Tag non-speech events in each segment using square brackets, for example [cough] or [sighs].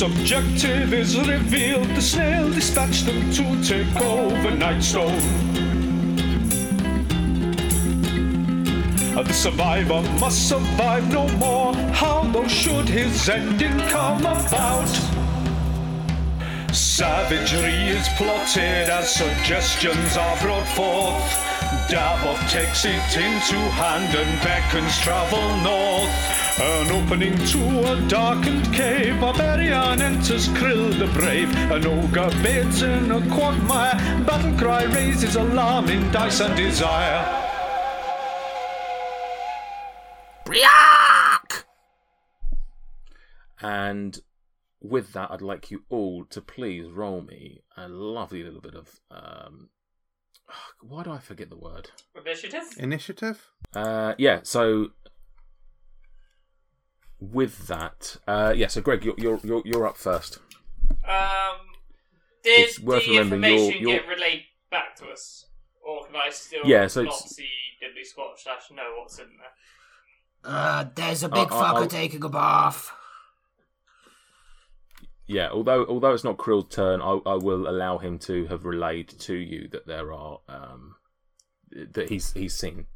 His objective is revealed. The snail dispatched them to take over Nightstone. The survivor must survive no more. How though should his ending come about? Savagery is plotted as suggestions are brought forth. Davos takes it into hand and beckons travel north. An opening to a darkened cave, barbarian enters Krill the brave. An ogre bids in a quagmire, battle cry raises alarm in dice and desire. Briac! And with that, I'd like you all to please roll me a lovely little bit of. Um, why do I forget the word? Initiative? Initiative? Uh, yeah, so with that, uh, yeah, so Greg, you're, you're, you're, you're up first. Um, did It's worth the remembering information you're- get relayed back to us? Or can I still Yeah, so not it's- see Diddley Squat slash know what's in there? Uh, there's a big fucker I'll- taking a bath. Yeah, although although it's not Krill's turn, I, I will allow him to have relayed to you that there are um, that he's he's seen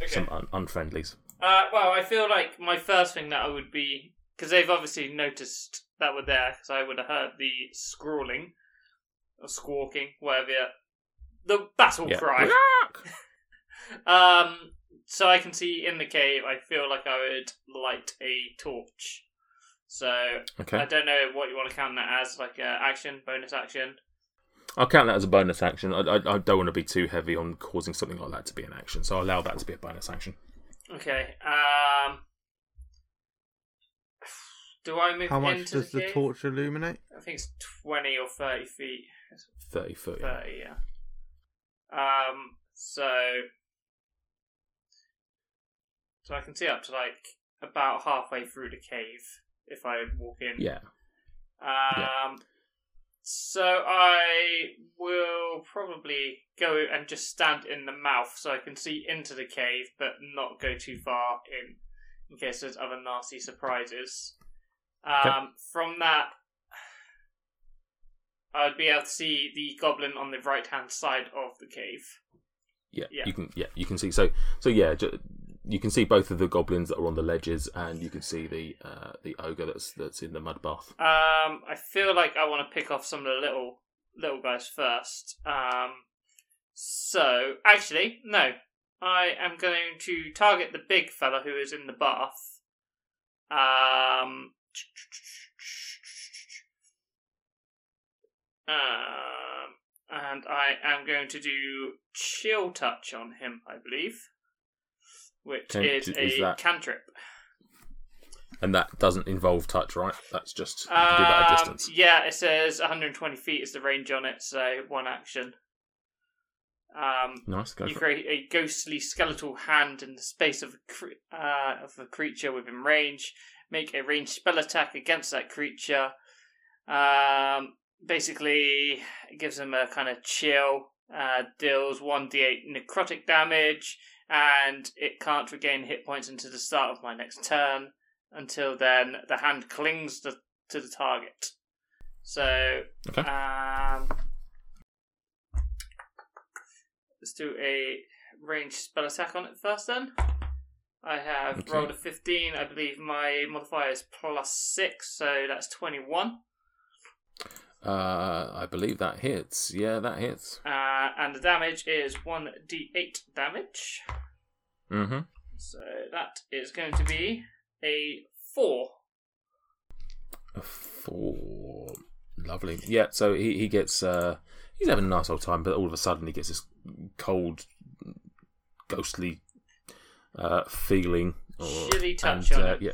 Okay. some un- unfriendlies. Uh, well, I feel like my first thing that I would be because they've obviously noticed that we're there because I would have heard the scrawling or squawking, whatever the battle Yeah. cry. [laughs] um, so I can see in the cave. I feel like I would light a torch. So Okay, I don't know what you want to count that as, like uh, action, bonus action. I'll count that as a bonus action. I, I, I don't want to be too heavy on causing something like that to be an action, so I'll allow that to be a bonus action. Okay. Um, do I move How much into does the cave? torch illuminate? I think it's twenty or thirty feet. Thirty foot. yeah. Thirty, yeah. Um, so so I can see up to like about halfway through the cave if I walk in. Yeah. Um, so I will probably go and just stand in the mouth so I can see into the cave, but not go too far in, in case there's other nasty surprises. Um, From that, I'd be able to see the goblin on the right hand side of the cave. Yeah, Yeah. you can. Yeah, you can see. So, so yeah, ju- you can see both of the goblins that are on the ledges, and you can see the uh, the ogre that's that's in the mud bath. Um, I feel like I want to pick off some of the little little guys first. Um, so actually, no, I am going to target the big fella who is in the bath. Um, um, and I am going to do chill touch on him, I believe, which Okay, is is a that- cantrip. And that doesn't involve touch, right? That's just you can do that at Um, distance. Yeah, it says 120 feet is the range on it, so one action. Um, Nice. You for it. create a ghostly skeletal hand in the space of a, cre- uh, of a creature within range. Make a ranged spell attack against that creature. Um, basically, it gives them a kind of chill. Uh, deals 1d8 necrotic damage, and it can't regain hit points until the start of my next turn. Until then, the hand clings to, to the target. So, Okay. um, let's do a ranged spell attack on it first then. I have Okay. rolled a 15. I believe my modifier is plus 6, so that's 21. Uh, I believe that hits. Yeah, that hits. Uh, and the damage is 1d8 damage. Mm-hmm. So that is going to be a 4. A four. Lovely. Yeah. So he he gets uh he's having a nice old time, but all of a sudden he gets this cold, ghostly uh feeling. Or, Chilly touch and, on uh, it. Yeah.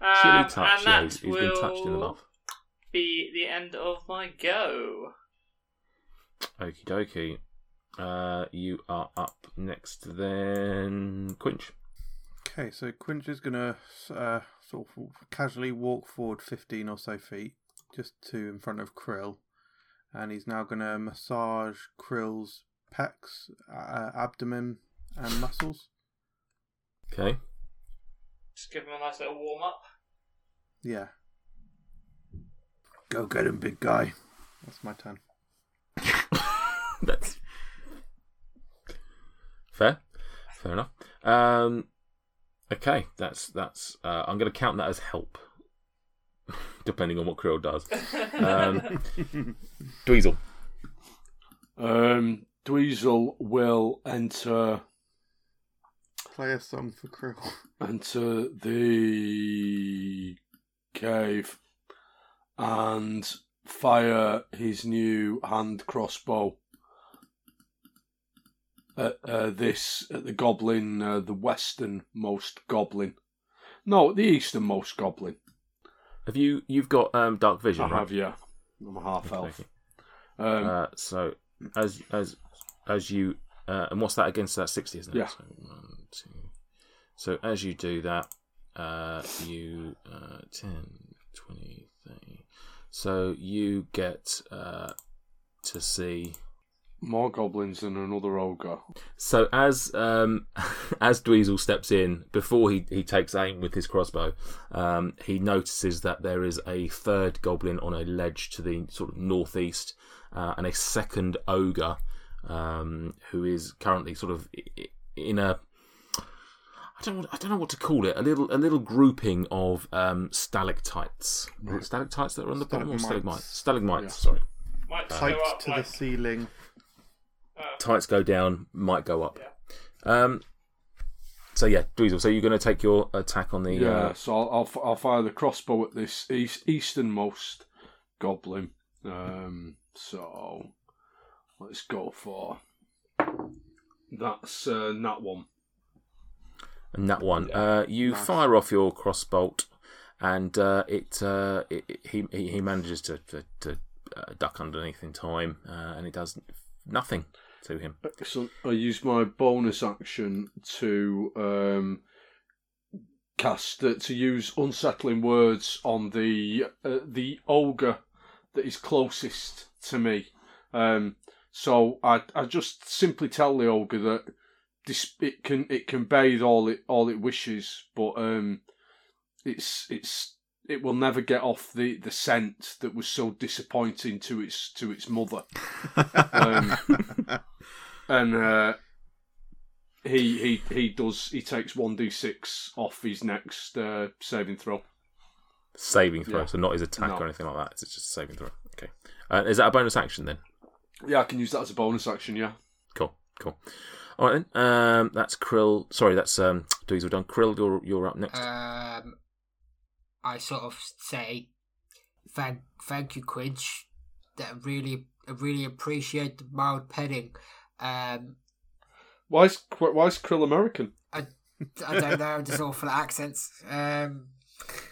Um, Chilly touch. and Yeah, that he's, he's will been touched in the mouth. be the end of my go. Okie dokie. Uh, you are up next, then Quinch. Okay, so Quinch is gonna uh, sort of casually walk forward fifteen or so feet, just to in front of Krill, and he's now gonna massage Krill's pecs, uh, abdomen, and muscles. Okay. Just give him a nice little warm up. Yeah. Go get him, big guy. That's my turn. [laughs] That's fair. Fair enough. Um, okay, that's that's. Uh, I'm going to count that as help, [laughs] depending on what Krill does. Um, [laughs] Dweezil. Um, Dweezil will enter Play a song for Krill. enter the cave and fire his new hand crossbow at uh, this at the goblin, uh, the westernmost goblin. No, the easternmost goblin. Have you you've got um, dark vision, I right? have, yeah. I'm a half elf. Okay. Um, Uh, so as as as you uh, and what's that against that sixty, isn't it? Yeah. So, one, two. so as you do that, uh, you uh, 10, 20, 30. So you get uh, to see. More goblins than another ogre. So as um, [laughs] as Dweezil steps in, before he, he takes aim with his crossbow, um, he notices that there is a third goblin on a ledge to the sort of northeast, uh, and a second ogre um, who is currently sort of i- i- in a I don't know, I don't know what to call it. A little a little grouping of um, stalactites. Is it stalactites that are on the bottom or Stalagmites. stalagmites? Stalagmites. Yeah. Sorry. Might go Tight up to like, the ceiling. Tights go down, might go up. Um, so yeah, Dweezil. So you're going to take your attack on the. Yeah, Uh, so I'll, I'll I'll fire the crossbow at this east, easternmost goblin. Um, so let's go for that's uh, that one. and that one. Yeah. Uh, you Nice. fire off your crossbolt, and uh, it, uh, it, it- he he he manages to to, to uh, duck underneath in time, uh, and it does nothing to him. Excellent. I use my bonus action to um, cast uh, to use unsettling words on the uh, the ogre that is closest to me. Um, so I I just simply tell the ogre that it can it can bathe all it all it wishes, but um, it's it's it will never get off the, the scent that was so disappointing to its to its mother. Um, [laughs] and uh, he he he does he takes one d six off his next uh, saving throw. Saving throw, Yeah. so not his attack No. or anything like that. It's just a saving throw. Okay. Uh, is that a bonus action then? Yeah, I can use that as a bonus action. Yeah. Cool, cool. All right then. Um, that's Krill. Sorry, that's um, Dweezil done. Krill, you're you're up next. Um, I sort of say, thank, thank you, Quinch. That I really, I really appreciate the mild petting. Um, Why is why is Krill American? I, I don't know, just awful accents. Um,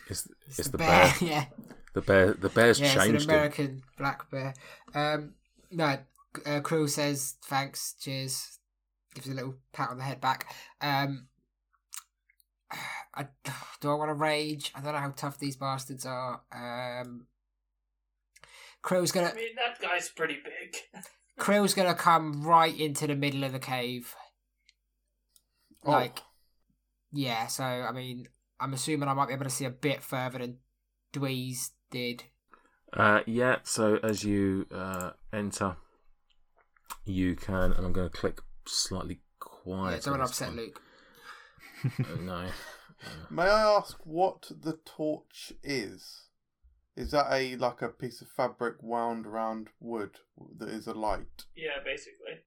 it's it's, it's the, the bear, bear. [laughs] yeah, The bear. The bear's yeah, it's an changed him. American black bear. Um, no, uh, Krill says thanks, cheers, gives a little pat on the head back. Um, I, do I want to rage? I don't know how tough these bastards are. Um, Krill's gonna I mean, that guy's pretty big. [laughs] Krill's gonna come right into the middle of the cave. Oh. Like, yeah. So I mean, I'm assuming I might be able to see a bit further than Dweez did. Uh, yeah, so as you uh, enter, you can, and I'm going to click slightly quiet. yeah, don't upset Luke. No. [laughs] May I ask what the torch is? Is that a like a piece of fabric wound around wood that is a light? Yeah, basically.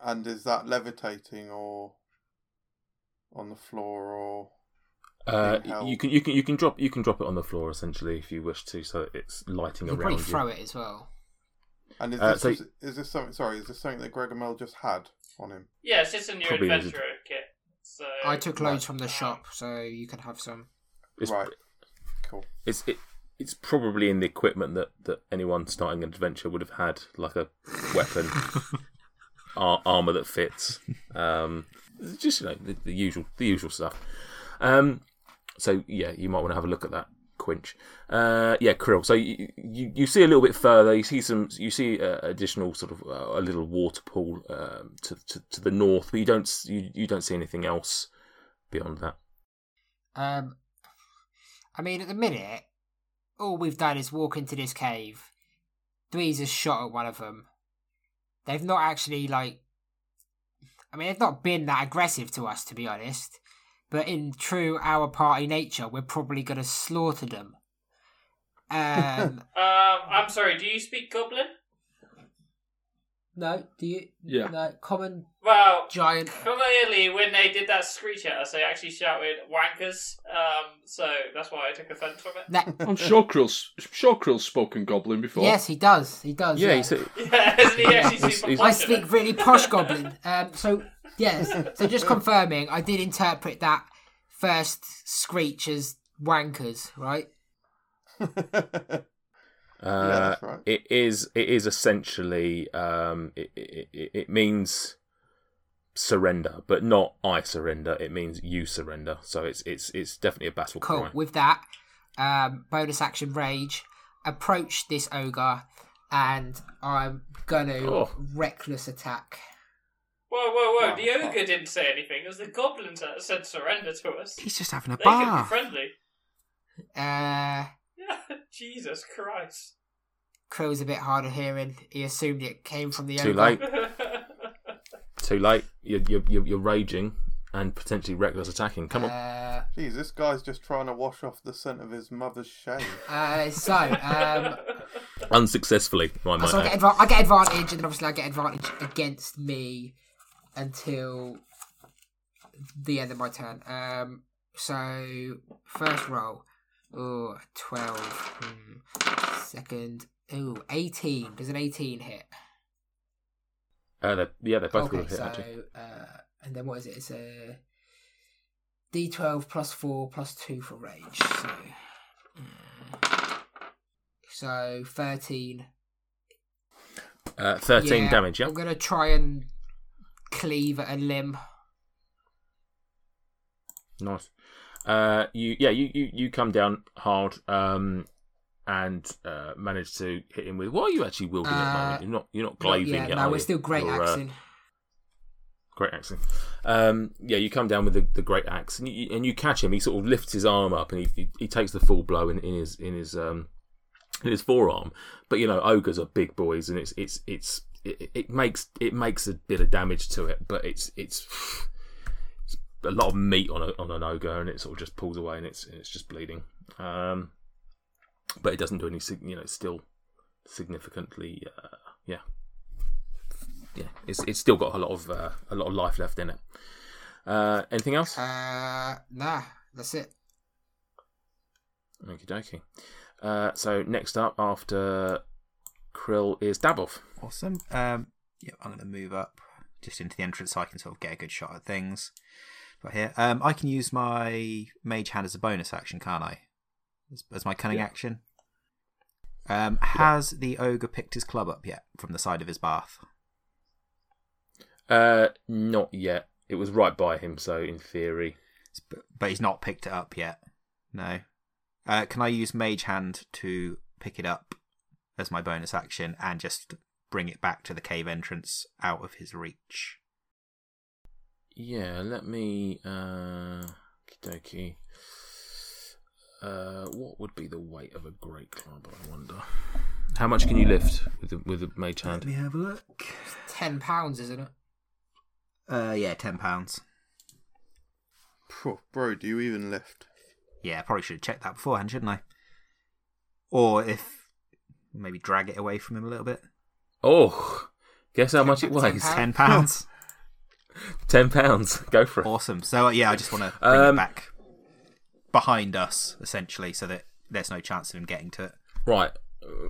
And is that levitating or on the floor or Uh, you can you can you can drop you can drop it on the floor essentially if you wish to, so it's lighting You can around probably you. throw it as well. And is Uh, this so- is, is this something? Sorry, is this something that Gregor Mel just had on him? Yeah, it's just in your Probably adventurer kit. So I took loads from the shop, so you can have some. It's, right. Cool. it's it, it's probably in the equipment that, that anyone starting an adventure would have had, like a weapon, [laughs] ar- armor that fits, um, just you know the, the usual the usual stuff. Um, so yeah, you might want to have a look at that quinch. Uh, yeah, Krill. So you, you you see a little bit further. You see some. You see uh, additional sort of uh, a little water pool um, to, to to the north, but you don't you, you don't see anything else beyond that. Um, I mean, at the minute, all we've done is walk into this cave. Three's a shot at one of them. They've not actually like. I mean, they've not been that aggressive to us, to be honest. But in true our party nature, we're probably going to slaughter them. Um, Um, [laughs] I'm sorry. Do you speak Goblin? No, do you? Yeah. No, common Well, giant. clearly, when they did that screech at us, they actually shouted "wankers." Um, so that's why I took offence from it. Nah, I'm sure Krill's, sure Krill's spoken Goblin before. yes, he does. He does. Yeah, yeah. he said, [laughs] Yeah, hasn't he actually He's- he's- I speak really posh goblin. Um, so yes, so just confirming, I did interpret that first screech as wankers, right? [laughs] uh, that's right. it is it is essentially um, it, it, it it means surrender, but not I surrender. It means you surrender. So it's it's it's definitely a battle Cool. cry. With that, um, bonus action rage. Approach this ogre, and I'm gonna Oh. reckless attack. Whoa, whoa, whoa! Oh, the fuck. ogre didn't say anything. It was the goblins that said surrender to us. He's just having a They could be friendly. Uh, Yeah, [laughs] Jesus Christ. Crow's a bit hard of hearing. He assumed it came from the Too ogre. late. [laughs] Too late. You're, you're you're you're raging and potentially reckless attacking. Come on. Uh, Jeez, this guy's just trying to wash off the scent of his mother's shame. uh, so, um, [laughs] Unsuccessfully, I might so I get, adva- I get advantage, and then obviously I get advantage against me until the end of my turn. Um, so first roll, oh, 12. Hmm. Second, oh, 18. Does an 18 hit? Uh, they're- yeah, they both okay, hit so actually. uh, and then what is it? It's a D12 plus four plus two for rage. So, mm. so thirteen. Uh, Thirteen Yeah, damage. Yeah. I'm gonna try and cleave at a limb. Nice. Uh, you yeah you, you, you come down hard um, and uh, manage to hit him with. What are you actually wielding at the Uh, moment? You're not you're not glaving yeah, yet. no, we're you? still great You're, uh, axing. Great axing. Um, yeah, you come down with the, the great axe and you, and you catch him. He sort of lifts his arm up and he, he, he takes the full blow in, in his in his um, in his forearm. But you know, ogres are big boys and it's it's it's it, it makes it makes a bit of damage to it, but it's, it's a lot of meat on a, on an ogre and it sort of just pulls away and it's it's just bleeding. Um, but it doesn't do any you know it's still significantly uh, yeah yeah, it's it's still got a lot of uh, a lot of life left in it. Uh, anything else? Uh, nah, that's it. Okie dokie. Uh, so next up after Krill is Daboff. Awesome. Um, yeah, I'm going to move up just into the entrance so I can sort of get a good shot at things. Right here. Um, I can use my mage hand as a bonus action, can't I? As, as my cunning Yeah. action. Um, has the ogre picked his club up yet from the side of his bath? Uh, not yet. It was right by him, so in theory, But, but he's not picked it up yet. No. Uh, can I use mage hand to pick it up as my bonus action and just bring it back to the cave entrance out of his reach? Yeah. Let me. Uh, okie dokie. Uh, what would be the weight of a great club? I wonder. How much can you lift with the, with a mage hand? Let me have a look. Ten pounds, isn't it? Uh, yeah, ten pounds. Phew, bro, do you even lift? Yeah, I probably should have checked that beforehand, shouldn't I? Or if maybe drag it away from him a little bit. Oh, guess how much it Ten weighs? pounds? Ten pounds. [laughs] [laughs] Ten pounds. [laughs] Go for it. awesome. So uh, yeah, I just want to bring Um, it back behind us, essentially, so that there's no chance of him getting to it. Right. Uh,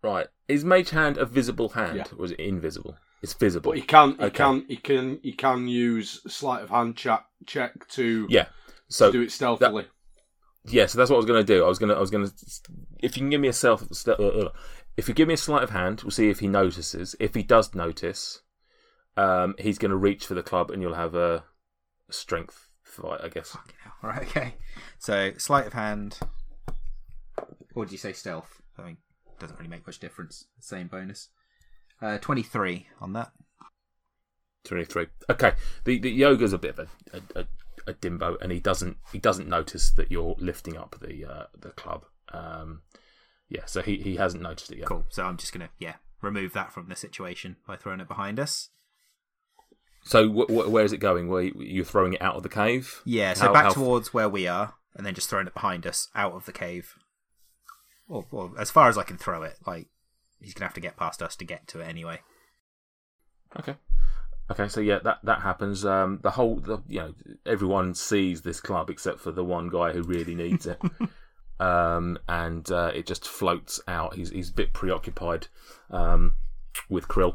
Right. Is Mage Hand a visible hand Yeah. or is it invisible? It's visible. But he can't. he Okay. can, he can, he can use sleight of hand check check to, Yeah. to So do it stealthily. yeah, so that's what I was going to do. I was going to I was going to if you can give me a self st- uh, uh, if you give me a sleight of hand, we'll see if he notices. If he does notice, um, he's going to reach for the club and you'll have a strength fight, I guess. Right. Okay. So sleight of hand. Or did you say stealth? I mean, doesn't really make much difference. Same bonus. Uh, twenty-three on that. 23. Okay. The the ogre's a bit of a, a, a, a dimbo and he doesn't he doesn't notice that you're lifting up the uh, the club. Um, yeah, so he, he hasn't noticed it yet. Cool. So I'm just gonna yeah remove that from the situation by throwing it behind us. So wh- wh- where is it going? Where you- you're throwing it out of the cave? Yeah. So How- back how- towards where we are, and then just throwing it behind us out of the cave. Or, or as far as I can throw it. Like he's gonna have to get past us to get to it anyway. Okay. Okay, so yeah, that that happens. Um, the whole, the, you know, everyone sees this club except for the one guy who really needs it, [laughs] um, and uh, it just floats out. He's he's a bit preoccupied um, with Krill,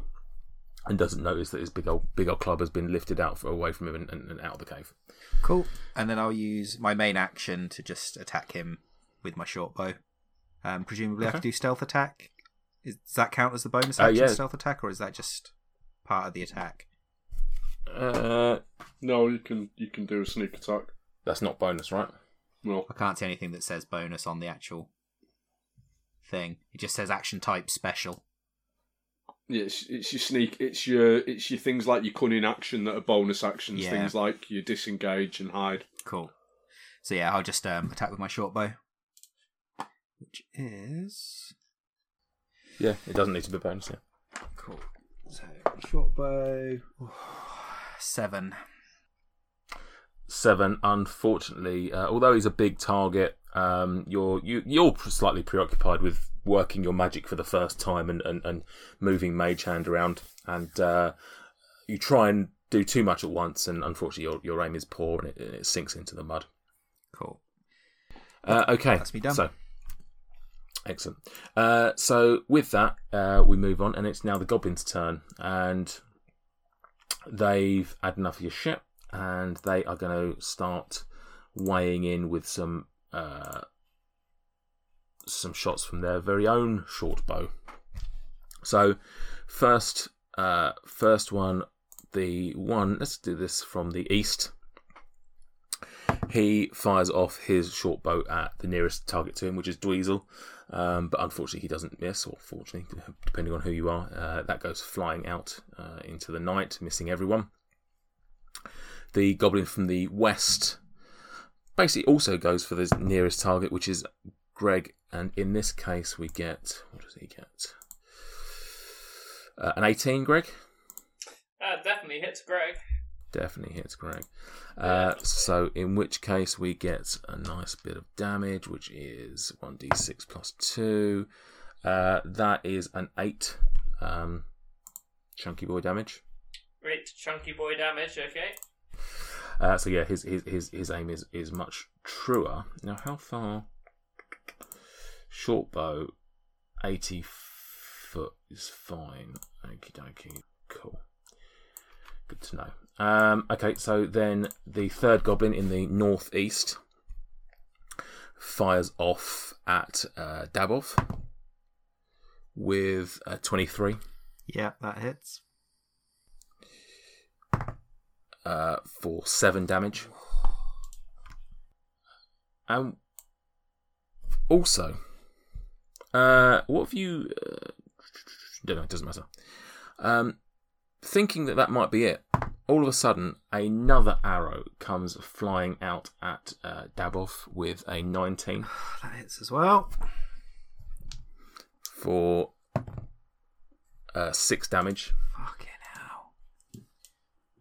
and doesn't notice that his big old big old club has been lifted out for, away from him and, and, and out of the cave. Cool. And then I'll use my main action to just attack him with my short bow. Um, presumably, I have to do stealth attack. Is, does that count as the bonus Uh, action yeah. stealth attack, or is that just part of the attack? Uh, No, you can you can do a sneak attack. that's not bonus, right? Well, I can't see anything that says bonus on the actual thing. It just says action type special. Yeah, it's, it's your sneak. It's your it's your things like your cunning action that are bonus actions. Yeah. Things like your disengage and hide. Cool. So yeah, I'll just um, attack with my short bow, which is Yeah, it doesn't need to be bonus. Yeah. cool. So short bow [sighs] seven. Seven. Unfortunately, uh, although he's a big target, um, you're you, you're slightly preoccupied with working your magic for the first time and, and, and moving Mage Hand around, and uh, you try and do too much at once, and unfortunately, your, your aim is poor and it, and it sinks into the mud. Cool. Uh, okay, That's me done. So, excellent. Uh, so with that, uh, we move on, and it's now the goblins' turn, and they've had enough of your shit, and they are going to start weighing in with some uh, some shots from their very own short bow. So, first, uh, first one, the one. Let's do this from the east. He fires off his short bow at the nearest target to him, which is Dweezil. Um, but unfortunately, he doesn't miss, or fortunately, depending on who you are. Uh, that goes flying out uh, into the night, missing everyone. The goblin from the west basically also goes for the nearest target, which is Greg. And in this case, we get. What does he get? Uh, an 18, Greg? Uh, definitely hits Greg. Definitely hits Greg. Uh, so, in which case, we get a nice bit of damage, which is 1d6 plus 2. Uh, that is an 8 um, chunky boy damage. Great chunky boy damage. Okay. Uh, so yeah, his, his his his aim is is much truer. Now, how far? Short bow, eighty foot is fine. Okie dokie, cool. Good to know. Um, okay, so then the third goblin in the northeast fires off at uh, Dabov with a twenty-three. Yeah, that hits. Uh, for seven damage. And also, uh, what have you? Uh, don't know. It doesn't matter. Um, thinking that that might be it, all of a sudden another arrow comes flying out at uh, Dabov with a nineteen [sighs] That hits as well. for uh, six damage.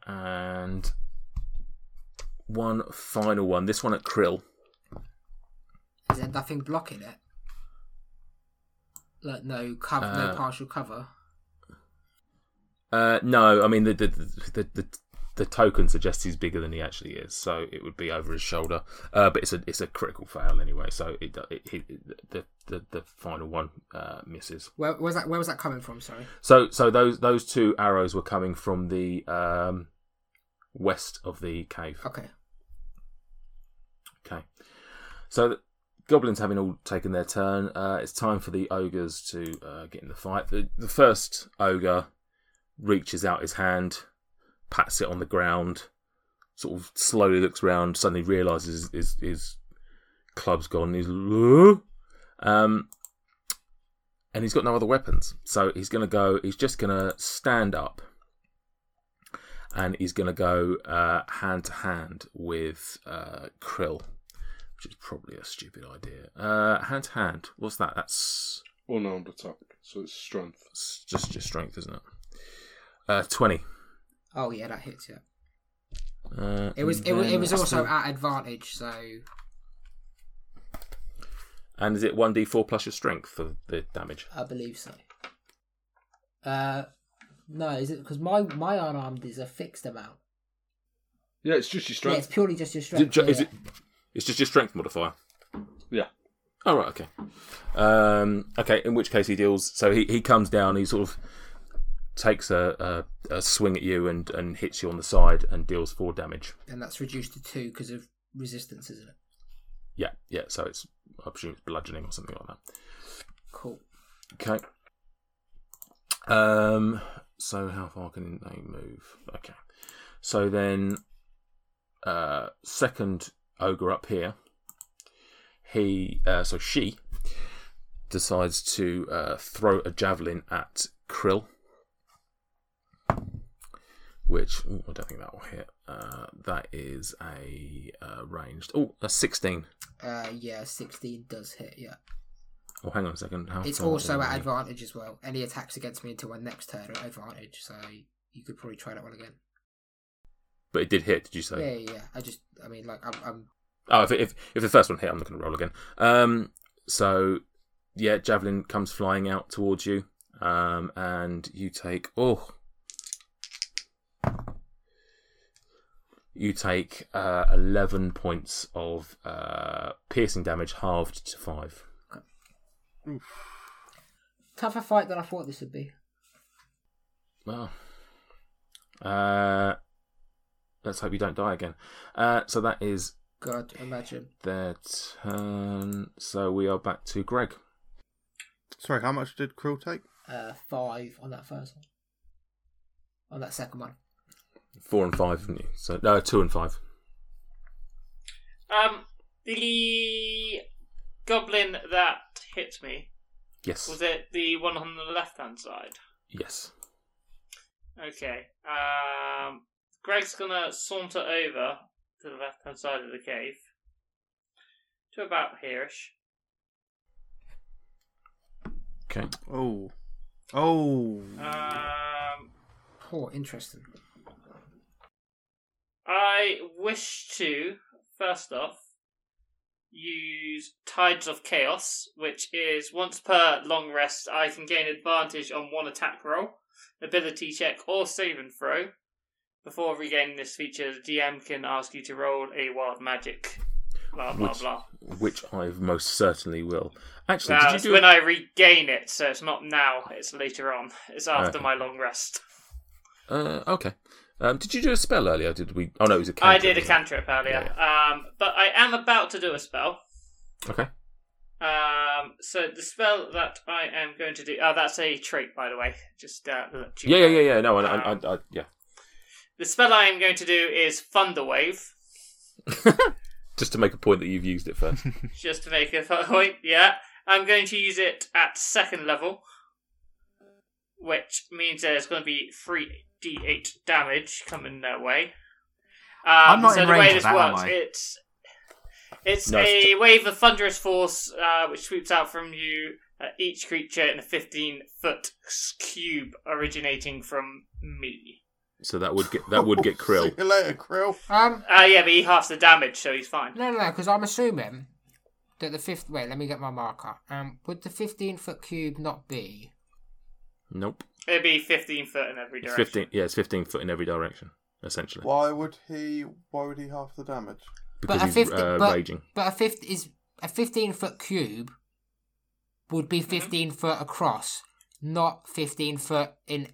And one final one. This one at Krill. Is there nothing blocking it? Like no cover, no Uh, partial cover. Uh, no, I mean the the, the the the token suggests he's bigger than he actually is, so it would be over his shoulder. Uh, but it's a it's a critical fail anyway, so it, it, it, the the the final one uh, misses. Where was that? Where was that coming from? Sorry. So so those those two arrows were coming from the um, west of the cave. Okay. Okay. So the goblins having all taken their turn, uh, it's time for the ogres to uh, get in the fight. The, the first ogre reaches out his hand, pats it on the ground, sort of slowly looks around, suddenly realizes his, his club's gone. He's um, and he's got no other weapons, so he's gonna go. He's just gonna stand up, and he's gonna go uh, hand to hand with uh, Krill, which is probably a stupid idea. Uh, hand to hand. What's that? That's Unarmed attack, so it's strength. it's just your strength, isn't it? Uh, twenty. Oh yeah, that hits yeah. Uh, It was it was, it was also at advantage, so And is it one d four plus your strength for the damage? I believe so. Uh, no, is it because my my unarmed is a fixed amount? Yeah, it's just your strength. Yeah, it's purely just your Is it, strength. ju- is yeah. it? It's just your strength modifier. Yeah. Oh right, okay. Um, okay, in which case he deals. So he, he comes down. He sort of takes a, a, a swing at you and, and hits you on the side and deals four damage. and that's reduced to two because of resistance, isn't it? Yeah, yeah. So it's I presume it's bludgeoning or something like that. Cool. Okay. Um. So how far can they move? Okay. So then, uh, second ogre up here. He uh, so she decides to uh, throw a javelin at Krill, which ooh, I don't think that will hit. Uh, that is a uh, ranged. Oh, a sixteen. Uh, yeah, sixteen does hit. Yeah, Oh, hang on a second. How it's also at advantage as well. Any attacks against me until my next turn are advantage, so you could probably try that one again. But it did hit. Did you say? Yeah, yeah. yeah. I just, I mean, like, I'm, I'm Oh, if, if if the first one hit, I'm not going to roll again. Um, so yeah, javelin comes flying out towards you, um, and you take oh, you take uh, eleven points of uh, piercing damage, halved to five. tougher fight than I thought this would be. Well, uh, let's hope you don't die again. Uh, so that is God, imagine. their turn. So we are back to Greg. Sorry, how much did Krill take? Uh, five on that first one. On that second one. Four and five, haven't you? So no, two and five. Um, the goblin that hit me Yes. was it the one on the left hand side? Yes. Okay. Um, Greg's gonna saunter over to the left hand side of the cave to about hereish. Okay. Oh. Oh. Um, Oh, interesting. I wish to first off use Tides of Chaos, which is once per long rest, I can gain advantage on one attack roll, ability check, or save and throw. Before regaining this feature, the DM can ask you to roll a wild magic. Blah blah Which- blah. Which I most certainly will. Actually, did it's when it? I regain it, so it's not now, it's later on. It's after Okay. my long rest. Uh, okay. Um, did you do a spell earlier? Did we? Oh no, it was a. I cantrip, I did a wasn't it? cantrip earlier. Um, but I am about to do a spell. Okay. Um, so the spell that I am going to do. Oh, that's a trait, by the way. Just uh, let you Yeah, yeah, yeah, yeah. No, I, I, Um, I, I yeah. The spell I am going to do is Thunder Wave, [laughs] Just to make a point that you've used it first. [laughs] just to make a [laughs] point. Yeah, I'm going to use it at second level, which means there's going to be three d8 damage coming their way. Um, I'm not so in the way range this of that, am works, I? it's it's No, it's a wave of thunderous force uh, which sweeps out from you at each creature in a 15 foot cube originating from me. so that would get that would get [laughs] Krill. See you later, Krill. Um, Uh, yeah, but he halves the damage, so he's fine. no, no, no, because I'm assuming that the fifth. Wait, let me get my marker. Um, would the fifteen foot cube not be? Nope. It'd be 15 foot in every It's direction. fifteen. Yeah, it's fifteen foot in every direction, essentially. Why would he? Why would he half the damage? Because but a he's fifty, uh, but, raging. but a fifth is a fifteen foot cube would be 15 foot across, not fifteen foot in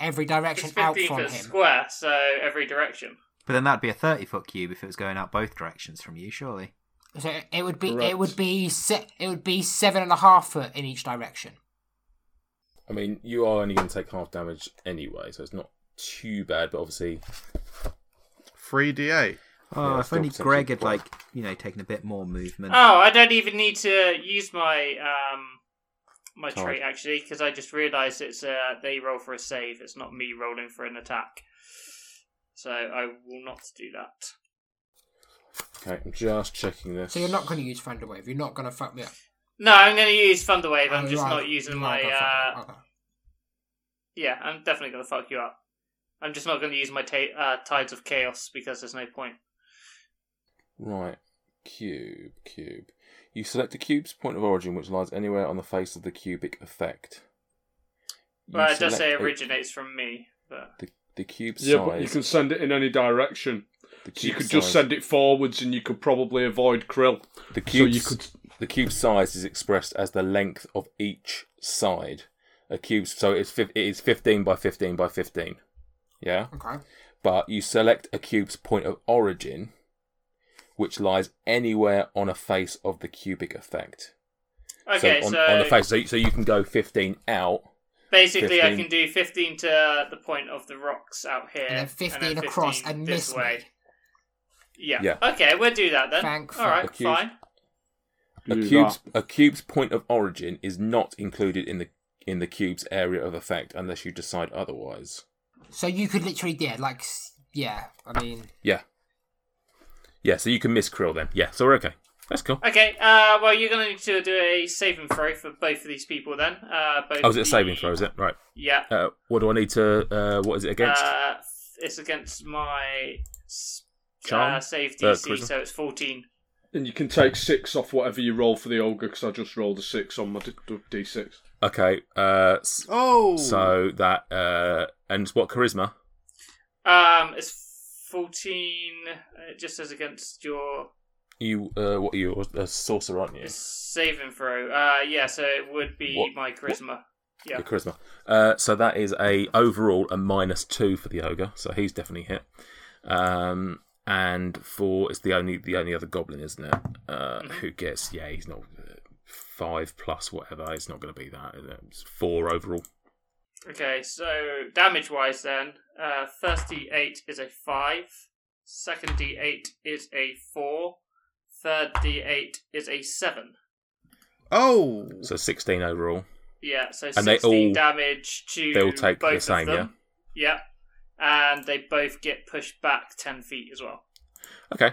every direction It's out 15 from foot him. square, so every direction. But then that'd be a 30 foot cube if it was going out both directions from you, surely. So it would be it Correct. would be se- it would be seven and a half foot in each direction. I mean, you are only going to take half damage anyway, so it's not too bad. But obviously, Three d8. Oh, Yeah, if only Greg had, like, you know, taken a bit more movement. Oh, I don't even need to use my um my Card. trait actually because I just realised it's uh they roll for a save. It's not me rolling for an attack, so I will not do that. Okay, I'm just checking this. So you're not going to use Thunderwave. You're not going to fuck me up. No, I'm going to use Thunderwave. I'm Oh, just right. not using You're my. gonna fuck me Uh, up. Okay. yeah, I'm definitely going to fuck you up. I'm just not going to use my ta- uh, Tides of Chaos because there's no point. Right, cube, cube. You select a cube's point of origin, which lies anywhere on the face of the cubic effect. You Well, it does say select a- originates from me, but the, the cube Yeah, size. but you can send it in any direction. The So you cube could just send it forwards, and you could probably avoid krill. The So cube. you could. The cube size is expressed as the length of each side. A cube, so it's it is fifteen by fifteen by fifteen. Yeah, Okay. but you select a cube's point of origin, which lies anywhere on a face of the cubic effect. okay. so on, So, on the face, so you, so you can go fifteen out. basically, I can do 15 to the point of the rocks out here, And then 15 across 15 and this miss way. Me. Yeah. Yeah. Okay, we'll do that then. Thank All right, fuck. Fine. A do cube's a cube's point of origin is not included in the in the cube's area of effect unless you decide otherwise. So you could literally, yeah, like, yeah. I mean, Yeah. Yeah, so you can miss Krill then. Yeah, so we're okay. That's cool. Okay, uh, well, you're going to need to do a saving throw for both of these people then. Uh, both Oh, is it a the- saving throw, is it? Right. Yeah. Uh, what do I need to, uh, what is it against? Uh, it's against my s- Charm? uh, save Uh, DC, charisma? so it's 14. And you can take six off whatever you roll for the ogre, because I just rolled a six on my d- d- d6. okay, uh, s- Oh, so that, uh, and what charisma? Um, it's 14. uh, It just says against your You, uh, what are you, a sorcerer, aren't you? saving throw. Uh, yeah, so it would be What- my charisma. Yeah. Your charisma. Uh, so that is a overall a minus two for the ogre, so he's definitely hit. Um, and four is the only the only other goblin, isn't it? Uh, Who gets? Yeah, he's not uh, five plus whatever. It's not going to be that. it? It's four overall. Okay, so damage wise then, uh, first D8 is a 5, second D8 is a four, third D8 is a 7. oh, So sixteen overall. Yeah, so And they 16 all- damage to they all take the both of same, them. Yeah. And they both get pushed back 10 feet as well. Okay.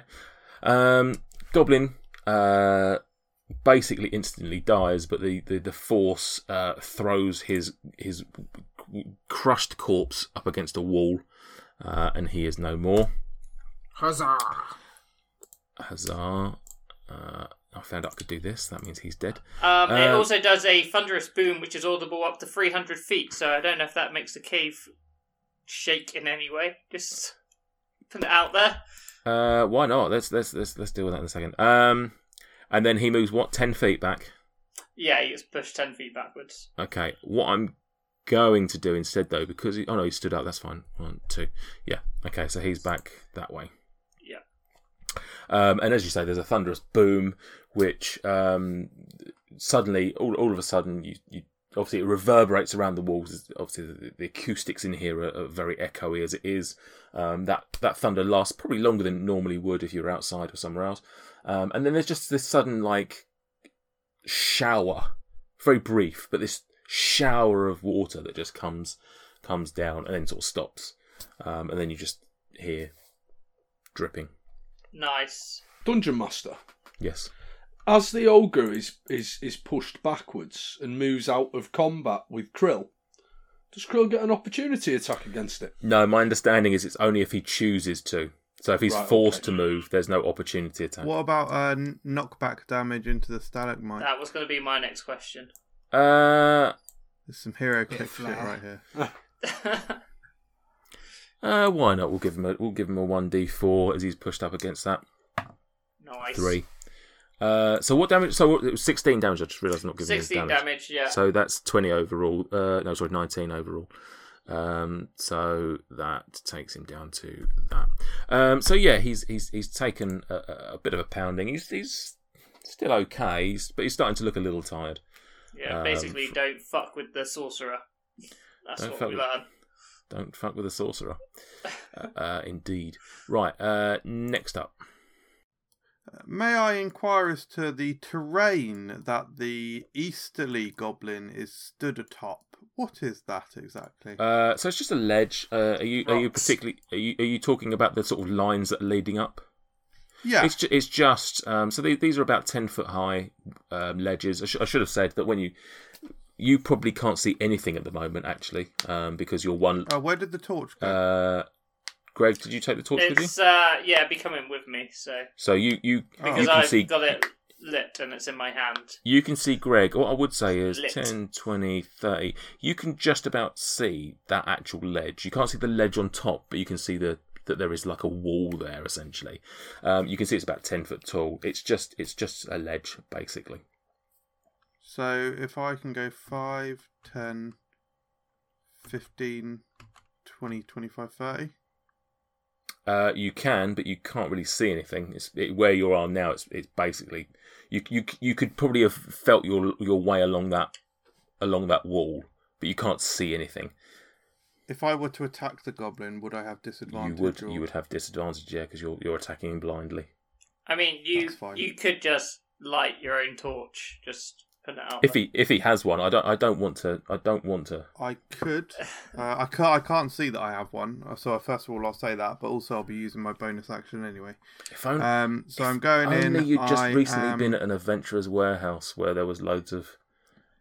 Um, goblin uh, basically instantly dies, but the the, the force uh, throws his his crushed corpse up against a wall, uh, and he is no more. huzzah! Huzzah! Uh, I found out I could do this. That means he's dead. Um, it Uh, also does a thunderous boom, which is audible up to 300 feet, so I don't know if that makes the cave shake in any way. Just put it out there. Uh, why not? Let's let's let's let's deal with that in a second. Um, and then he moves what ten feet back. Yeah, he gets pushed 10 feet backwards. Okay, what I'm going to do instead, though, because he, oh no, he stood up. That's fine. One, two, yeah. Okay, so he's back that way. Yeah. Um, and as you say, there's a thunderous boom, which um, suddenly, all, all of a sudden, you, you obviously it reverberates around the walls. Obviously, the, the acoustics in here are, are very echoey as it is. Um, that that thunder lasts probably longer than it normally would if you were outside or somewhere else. Um, and then there's just this sudden like shower, very brief, but this shower of water that just comes comes down and then sort of stops, um, and then you just hear dripping. Nice. Dungeon Master. Yes. As the ogre is, is, is pushed backwards and moves out of combat with Krill, does Krill get an opportunity attack against it? No, my understanding is it's only if he chooses to. So if he's Right, forced okay. to move, there's no opportunity attack. what about uh, knockback damage into the stalagmite? That was going to be my next question. Uh, There's some hero kick shit right here. [laughs] uh, why not? We'll give him a we'll give him a one d four as he's pushed up against that nice. three. Uh, so what damage? So what, it was sixteen damage. I just realised I'm not giving him 16 damage. damage, yeah. So that's 20 overall. Uh, no, sorry, 19 overall. Um, so that takes him down to that. Um, so yeah, he's he's he's taken a, a- bit of a pounding. He's he's still okay, he's, but he's starting to look a little tired. yeah, um, basically, don't fuck with the sorcerer. That's Don't what we with- learned. Don't fuck with the sorcerer. uh, uh, indeed. Right. Uh, next up. May I inquire as to the terrain that the easterly goblin is stood atop? What is that exactly? Uh, so it's just a ledge. Uh, are you are you particularly are you are you talking about the sort of lines that are leading up? Yeah. It's ju- it's just um, so the- these are about ten foot high um, ledges. I, sh- I should have said that when you you probably can't see anything at the moment actually um, because you're one. Oh, where did the torch go? Greg, did you take the torch with you? Uh yeah, be coming with me, so So you you because you can I've see got it lit and it's in my hand. you can see Greg. What I would say is Lit. 10, 20, 30. You can just about see that actual ledge. You can't see the ledge on top, but you can see the that there is like a wall there essentially. Um, you can see it's about ten foot tall. It's just it's just a ledge basically. So if I can go 5, 10, 15, 20, 25, 30. Uh, you can, but you can't really see anything. It's it, where you are now. It's it's basically you you you could probably have felt your your way along that along that wall, but you can't see anything. If I were to attack the goblin, would I have disadvantage? you would or- you would have disadvantage, yeah, because you're you're attacking blindly. I mean, you you could just light your own torch, just put it out. If there. he if he has one, I don't I don't want to I don't want to. I could. Uh, I can't. I can't see that I have one. Uh, So first of all, I'll say that, but also I'll be using my bonus action anyway. If only, Um. So I'm going in. only you'd just I recently am- been at an adventurer's warehouse where there was loads of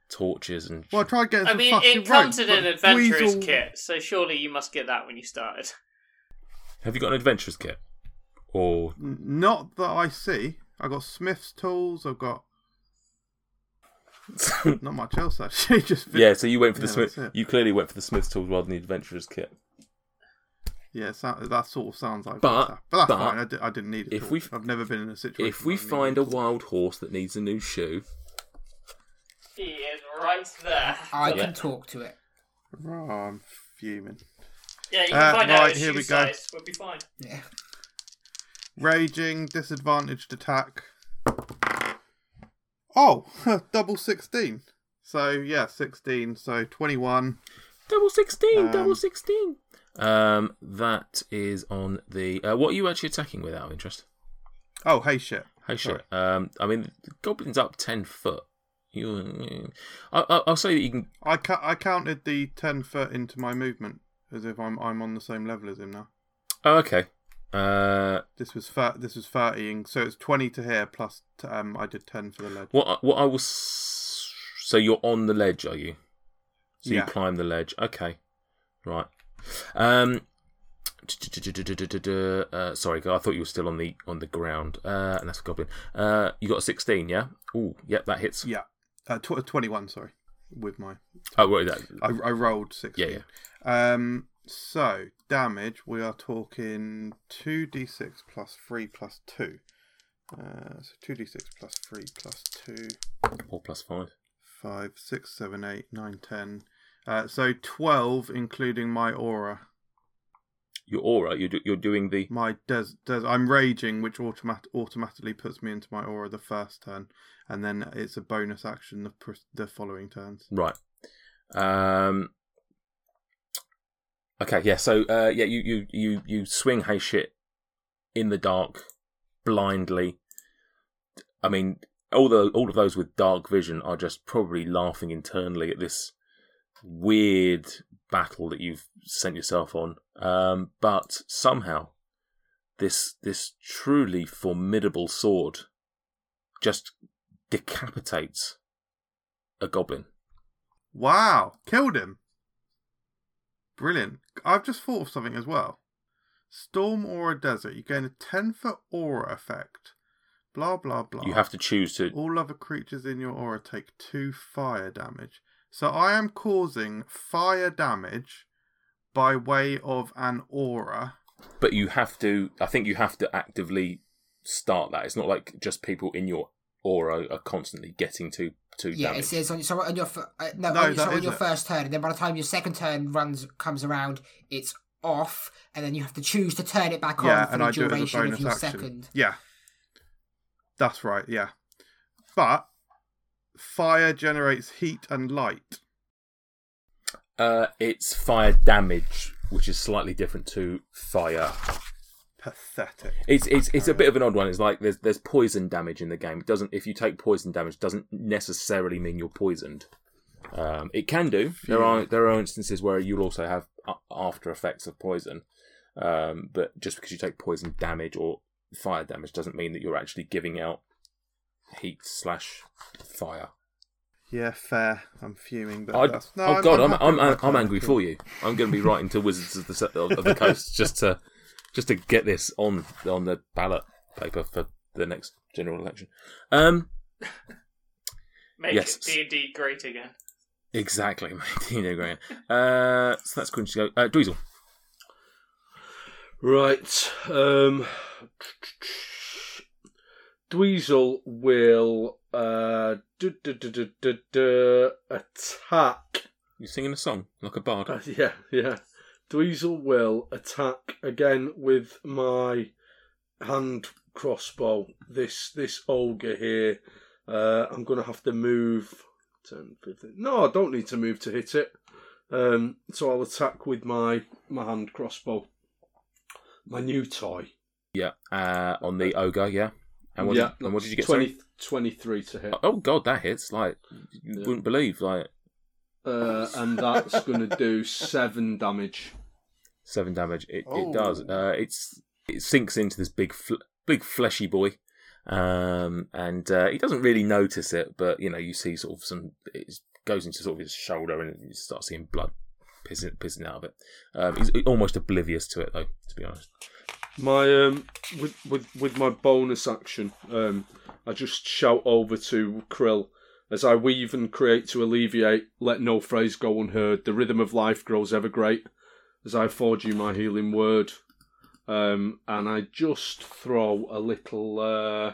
torches and. Well, I tried getting I mean, fucking it comes rope, in an but adventurer's Weasel- kit, so surely you must get that when you started. Have you got an adventurer's kit? Or Not that I see. I got Smith's tools. I've got [laughs] not much else actually. [laughs] Just yeah, so you went for the Yeah, smith. You clearly went for the smith's tools rather than the adventurer's kit. Yeah, that sort of sounds like. But- that. but that's but fine. I, di- I didn't need it. if we- I've never been in a situation. If we where I needed find a wild horse that needs a new shoe, He is right there. I Yeah. can talk to it. Oh, I'm fuming. Yeah, you Uh, can find out right, here shoe we go. size. We'll be fine. Yeah. Raging, disadvantaged attack. Oh, [laughs] double 16. So, yeah, 16. So, 21. double sixteen, Um, double sixteen. Um, that is on the. Uh, what are you actually attacking with out of interest? Oh, hey, shit. Hey, shit. Um, I mean, the goblin's up ten foot. You, I, I, I'll say that you can. I, ca- I counted the 10 foot into my movement as if I'm I'm on the same level as him now. Oh, okay. Uh, This was thir- this was 30, so it's 20 to here plus t- um I did 10 for the ledge. what? I- What I will. s- So you're on the ledge, are you? So Yeah. you climb the ledge. Okay. Right. Um. Uh, sorry, I thought you were still on the on the ground. Uh, and that's a goblin. Uh, you got a sixteen, yeah. Ooh, yep, that hits. Yeah. Uh, tw- 21, sorry, with my Oh, wait, that. I, I rolled 16. Yeah, Um, so damage, we are talking 2d6 plus 3 plus 2. Uh, so 2d6 plus 3 plus 2, Four plus five. 5, 6, 7, 8, 9, 10. Uh, so 12, including my aura. Your aura. You're do, you're doing the. My des, des I'm raging, which automat- automatically puts me into my aura the first turn, and then it's a bonus action the, pr- the following turns. Right. Um. Okay. Yeah. So. Uh. Yeah. You. You. You. You swing hey shit in the dark, blindly. I mean, all the all of those with dark vision are just probably laughing internally at this weird battle that you've sent yourself on. Um. But somehow, this this truly formidable sword just decapitates a goblin. Wow, killed him. Brilliant. I've just thought of something as well. Storm Aura Desert. You gain a 10 foot aura effect. Blah, blah, blah. You have to choose to. All other creatures in your aura take 2 fire damage. So I am causing fire damage by way of an aura. But you have to. I think you have to actively start that. It's not like just people in your aura are constantly getting to to Yeah, damage. it says on, so on your uh, no, No, on, so on your isn't. first turn, and then by the time your second turn runs comes around, it's off, and then you have to choose to turn it back yeah, on for and the I do it as a duration of your action. second. Yeah. That's right, yeah. But fire generates heat and light. Uh, it's fire damage, which is slightly different to fire. Pathetic. It's it's it's a bit of an odd one. It's like there's there's poison damage in the game. It doesn't if you take poison damage doesn't necessarily mean you're poisoned. Um, it can do. There are there are instances where you'll also have after effects of poison, um, but just because you take poison damage or fire damage doesn't mean that you're actually giving out heat slash fire. Yeah, fair. I'm fuming, but no, oh god, I'm happy I'm, with my I'm, angry for you. I'm going to be writing to Wizards of the of the Coast just to just to get this on on the ballot paper for the next general election. Um, [laughs] Make Yes. D and D great again. exactly, mate. You know, Grant. Uh, so that's Quincy. Go. Uh, Dweezil. Right. Um, Dweezil will uh, du- du- du- du- du- du- attack. You singing a song like a bard? Uh, yeah, yeah. Dweezil will attack again with my hand crossbow. This this ogre here. Uh, I'm gonna have to move 10, 15. No, I don't need to move to hit it. Um, so I'll attack with my my hand crossbow. My new toy. Yeah. Uh, on the ogre. Yeah. And what, yeah, did, and what did you get? 20, 23 to hit. Oh god, that hits like you Yeah. wouldn't believe. Like Uh, and that's going to do seven damage. seven damage. It, Oh. it does. Uh, it's it sinks into this big fl- big fleshy boy, um, and uh, he doesn't really notice it. But you know, you see sort of some. It goes into sort of his shoulder, and you start seeing blood pissing pissing out of it. Um, he's almost oblivious to it, though. To be honest. My um, with with with my bonus action, um, I just shout over to Krill as I weave and create to alleviate. Let no phrase go unheard. The rhythm of life grows ever great as I forge you my healing word. Um, and I just throw a little. Uh,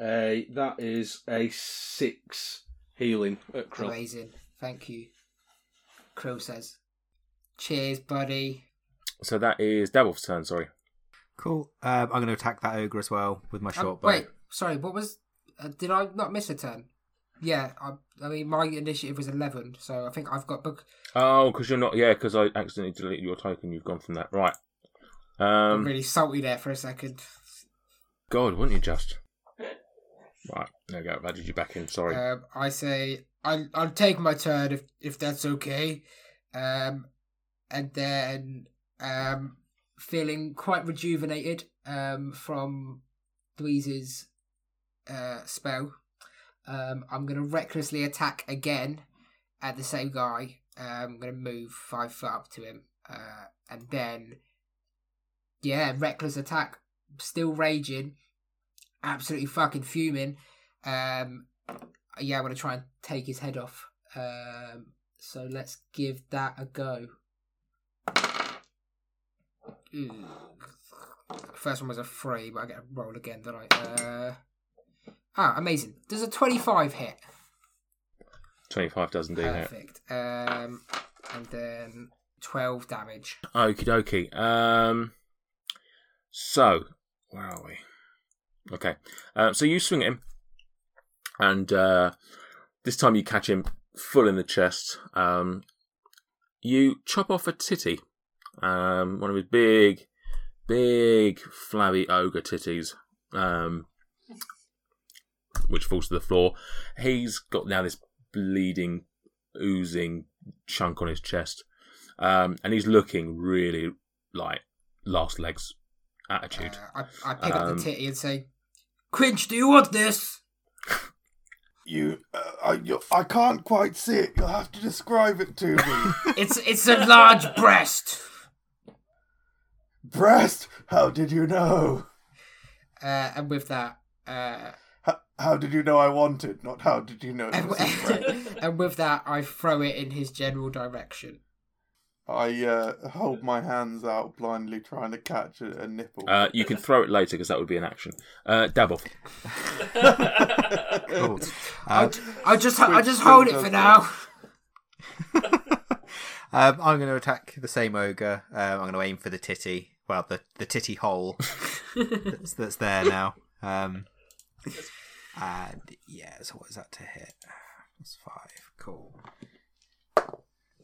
a that is a six healing at Krill. Amazing. Thank you. Crow says. Cheers, buddy. So that is Devil's turn. Sorry. Cool. Um, I'm going to attack that ogre as well with my Um, short bow. wait, sorry, what was. Uh, did I not miss a turn? Yeah, I, I mean, my initiative was 11, so I think I've got book. Oh, because you're not. Yeah, because I accidentally deleted your token. You've gone from that. Right. I'm Um. really salty there for a second. God, wouldn't you just? Right. There you go. I've added you back in. Sorry. Um, I say I'll I'll take my turn if if that's okay, um, and then um, feeling quite rejuvenated um from Dweez's uh spell, um, I'm gonna recklessly attack again at the same guy. Um, I'm gonna move five foot up to him, uh, and then yeah, reckless attack, still raging, absolutely fucking fuming. Um, yeah, I'm gonna try and take his head off. Um, so let's give that a go. Ooh. First one was a three, but I get a roll again, don't I? Uh, ah, amazing. Does a twenty-five hit? Twenty-five doesn't do that. Perfect. Um, and then twelve damage. Okie dokie. Um. So where are we? Okay. Uh, so you swing him, and uh, this time you catch him full in the chest. Um, you chop off a titty, um, one of his big, big flabby ogre titties, um, which falls to the floor. He's got now this bleeding, oozing chunk on his chest, um, and he's looking really like last legs attitude. Uh, I, I pick up Um, the titty and say, "Quinch, do you want this?" [laughs] You, uh, I, you, I can't quite see it. You'll have to describe it to me. [laughs] It's it's a large [laughs] breast. Breast? How did you know? Uh, and with that, uh, How, how did you know I wanted? Not how did you know it and, was a breast? [laughs] and with that, I throw it in his general direction. I uh, hold my hands out blindly, trying to catch a, a nipple. Uh, you can throw it later because that would be an action. Uh, dab off. Cool. I, Um, I just I just hold it for now. [laughs] [laughs] um, I'm going to attack the same ogre. Um, I'm going to aim for the titty. Well, the, the titty hole that's, that's there now. Um, and yeah, so what is that to hit? That's five. Cool.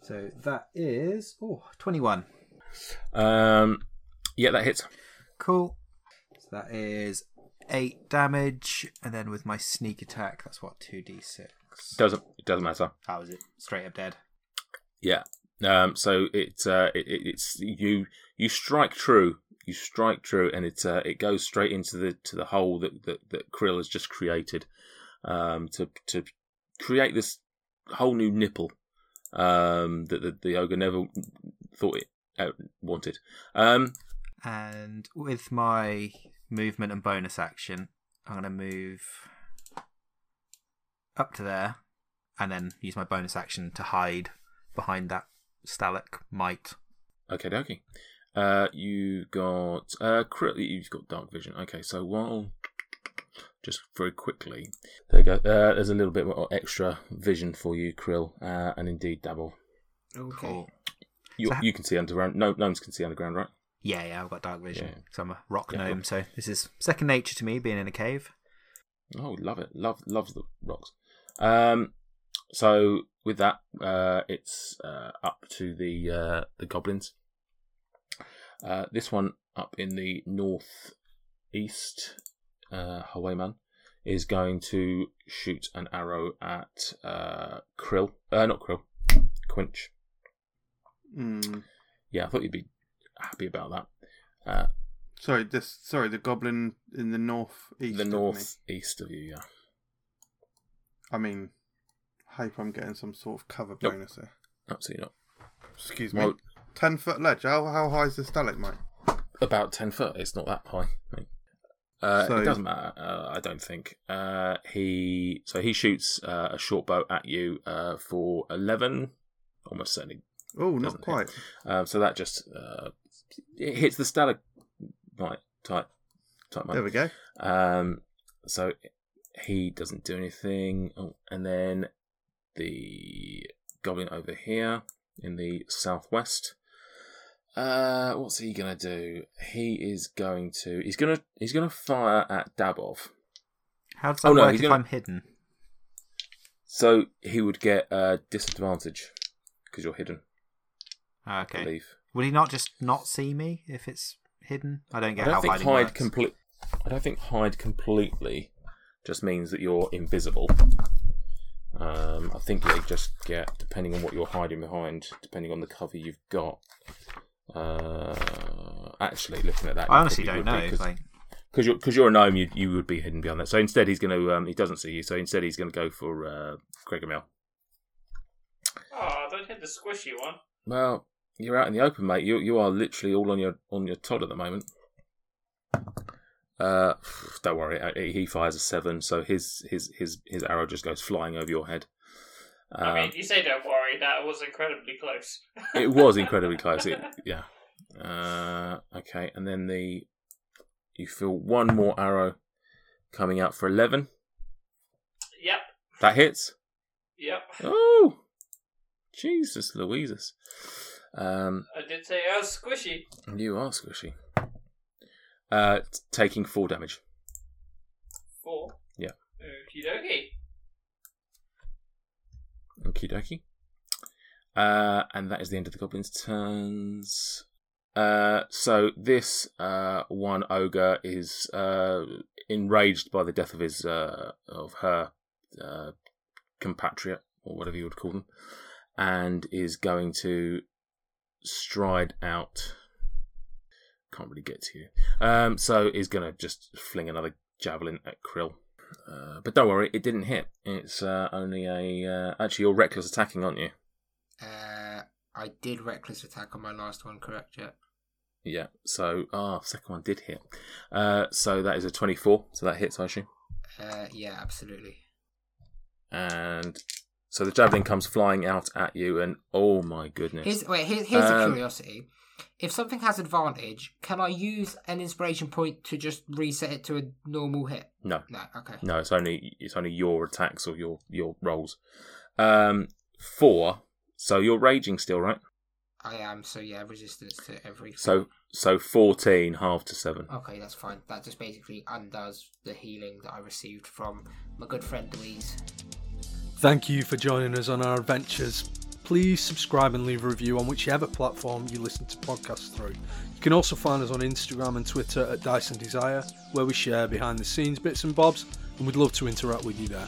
So that is oh, 21. Um, yeah, that hits. Cool. So that is eight damage, and then with my sneak attack, that's what two d six. Doesn't it doesn't matter. How is it? Straight up dead. Yeah. Um, so it, uh, it it- it's you you strike true, you strike true, and it uh, it goes straight into the to the hole that that, that Krill has just created um, to to create this whole new nipple um, that the, the ogre never thought it uh, wanted. Um, And with my movement and bonus action, I'm going to move up to there and then use my bonus action to hide behind that stalagmite. Okay, dokie. Uh, you got uh, Krill, you've got dark vision. Okay, so while just very quickly, there you go. Uh, there's a little bit more extra vision for you, Krill, uh, and indeed Dabble. Okay. Cool. You So ha- you can see underground. No, gnomes can see underground, right? Yeah, yeah, I've got dark vision. Yeah. So I'm a rock Yeah, gnome, so this is second nature to me being in a cave. Oh, love it. Love loves the rocks. Um, so with that, uh, it's uh, up to the uh, the goblins. Uh, this one up in the north east, uh, Highwayman is going to shoot an arrow at uh, Krill. Uh, not Krill, Quinch. Hmm. Yeah, I thought you'd be happy about that. Uh, Sorry, this. Sorry, the goblin in the north east. the north east of you, yeah. I mean, hope I'm getting some sort of cover Nope. bonus there. Absolutely not. Excuse me. Well, Ten foot ledge. How how high is the stalagmite? about 10 foot. It's not that high. Uh, So- it doesn't matter. Uh, I don't think. Uh, he so he shoots uh, a short bow at you uh, for 11, almost certainly. Oh, Doesn't quite. Um, so that just uh, it hits the stalagmite type type. There we go. Um, so he doesn't do anything. Oh, and then the goblin over here in the southwest. Uh, what's he gonna do? He is going to. He's gonna. He's gonna fire at Dabov. How does Oh, that no, work if gonna- I'm hidden? So he would get a disadvantage because you're hidden. Ah, I okay. believe. Would he not just not see me if it's hidden? I don't I get don't how think hiding hide works. complete. I don't think hide completely just means that you're invisible. Um, I think they just get depending on what you're hiding behind, depending on the cover you've got. Uh, actually, looking at that, I honestly don't know. be, 'cause- like, because you're because you're a gnome, you you would be hidden behind that. So instead, he's going to um, he doesn't see you. So instead, he's going to go for uh, Gregor Oh, don't hit the squishy one. Well, you're out in the open, mate. You you are literally all on your on your Todd at the moment. Uh, [sighs] don't worry. uh, He fires a seven, so his his his his arrow just goes flying over your head. I Um, mean, you say don't worry, that was incredibly close. [laughs] it was incredibly [laughs] close. It, yeah. Uh, okay, and then the you feel one more arrow coming out for eleven. Yep, That hits. yep. Oh, Jesus, Louises. Um, I did say I was squishy. you are squishy. Uh, t- taking four damage. Four. Yeah. Okie dokie. Okie dokie. Uh, and that is the end of the goblins' turns. Uh, so this uh, one ogre is uh, enraged by the death of his uh, of her uh, compatriot or whatever you would call them, and is going to stride out. Can't really get to you. Um, so is going to just fling another javelin at Krill. Uh, but don't worry, it didn't hit. It's uh, only a. Uh, actually, you're reckless attacking, aren't you? Uh, I did reckless attack on my last one, correct? Yeah. Yeah. So, ah, second one did hit. Uh, so that is a 24. So that hits, I assume. Uh, yeah, absolutely. And so the javelin comes flying out at you, and oh my goodness. Here's wait. Here, here's a Um, curiosity. If something has advantage, can I use an inspiration point to just reset it to a normal hit? No. No. Okay. No, it's only it's only your attacks or your your rolls. Um, four. So you're raging still, right? I am. So yeah, resistance to every. So so fourteen, half to seven. Okay, that's fine. That just basically undoes the healing that I received from my good friend Louise. Thank you for joining us on our adventures. Please subscribe and leave a review on whichever platform you listen to podcasts through. You can also find us on Instagram and Twitter at Dyson Desire, where we share behind the scenes bits and bobs, and we'd love to interact with you there.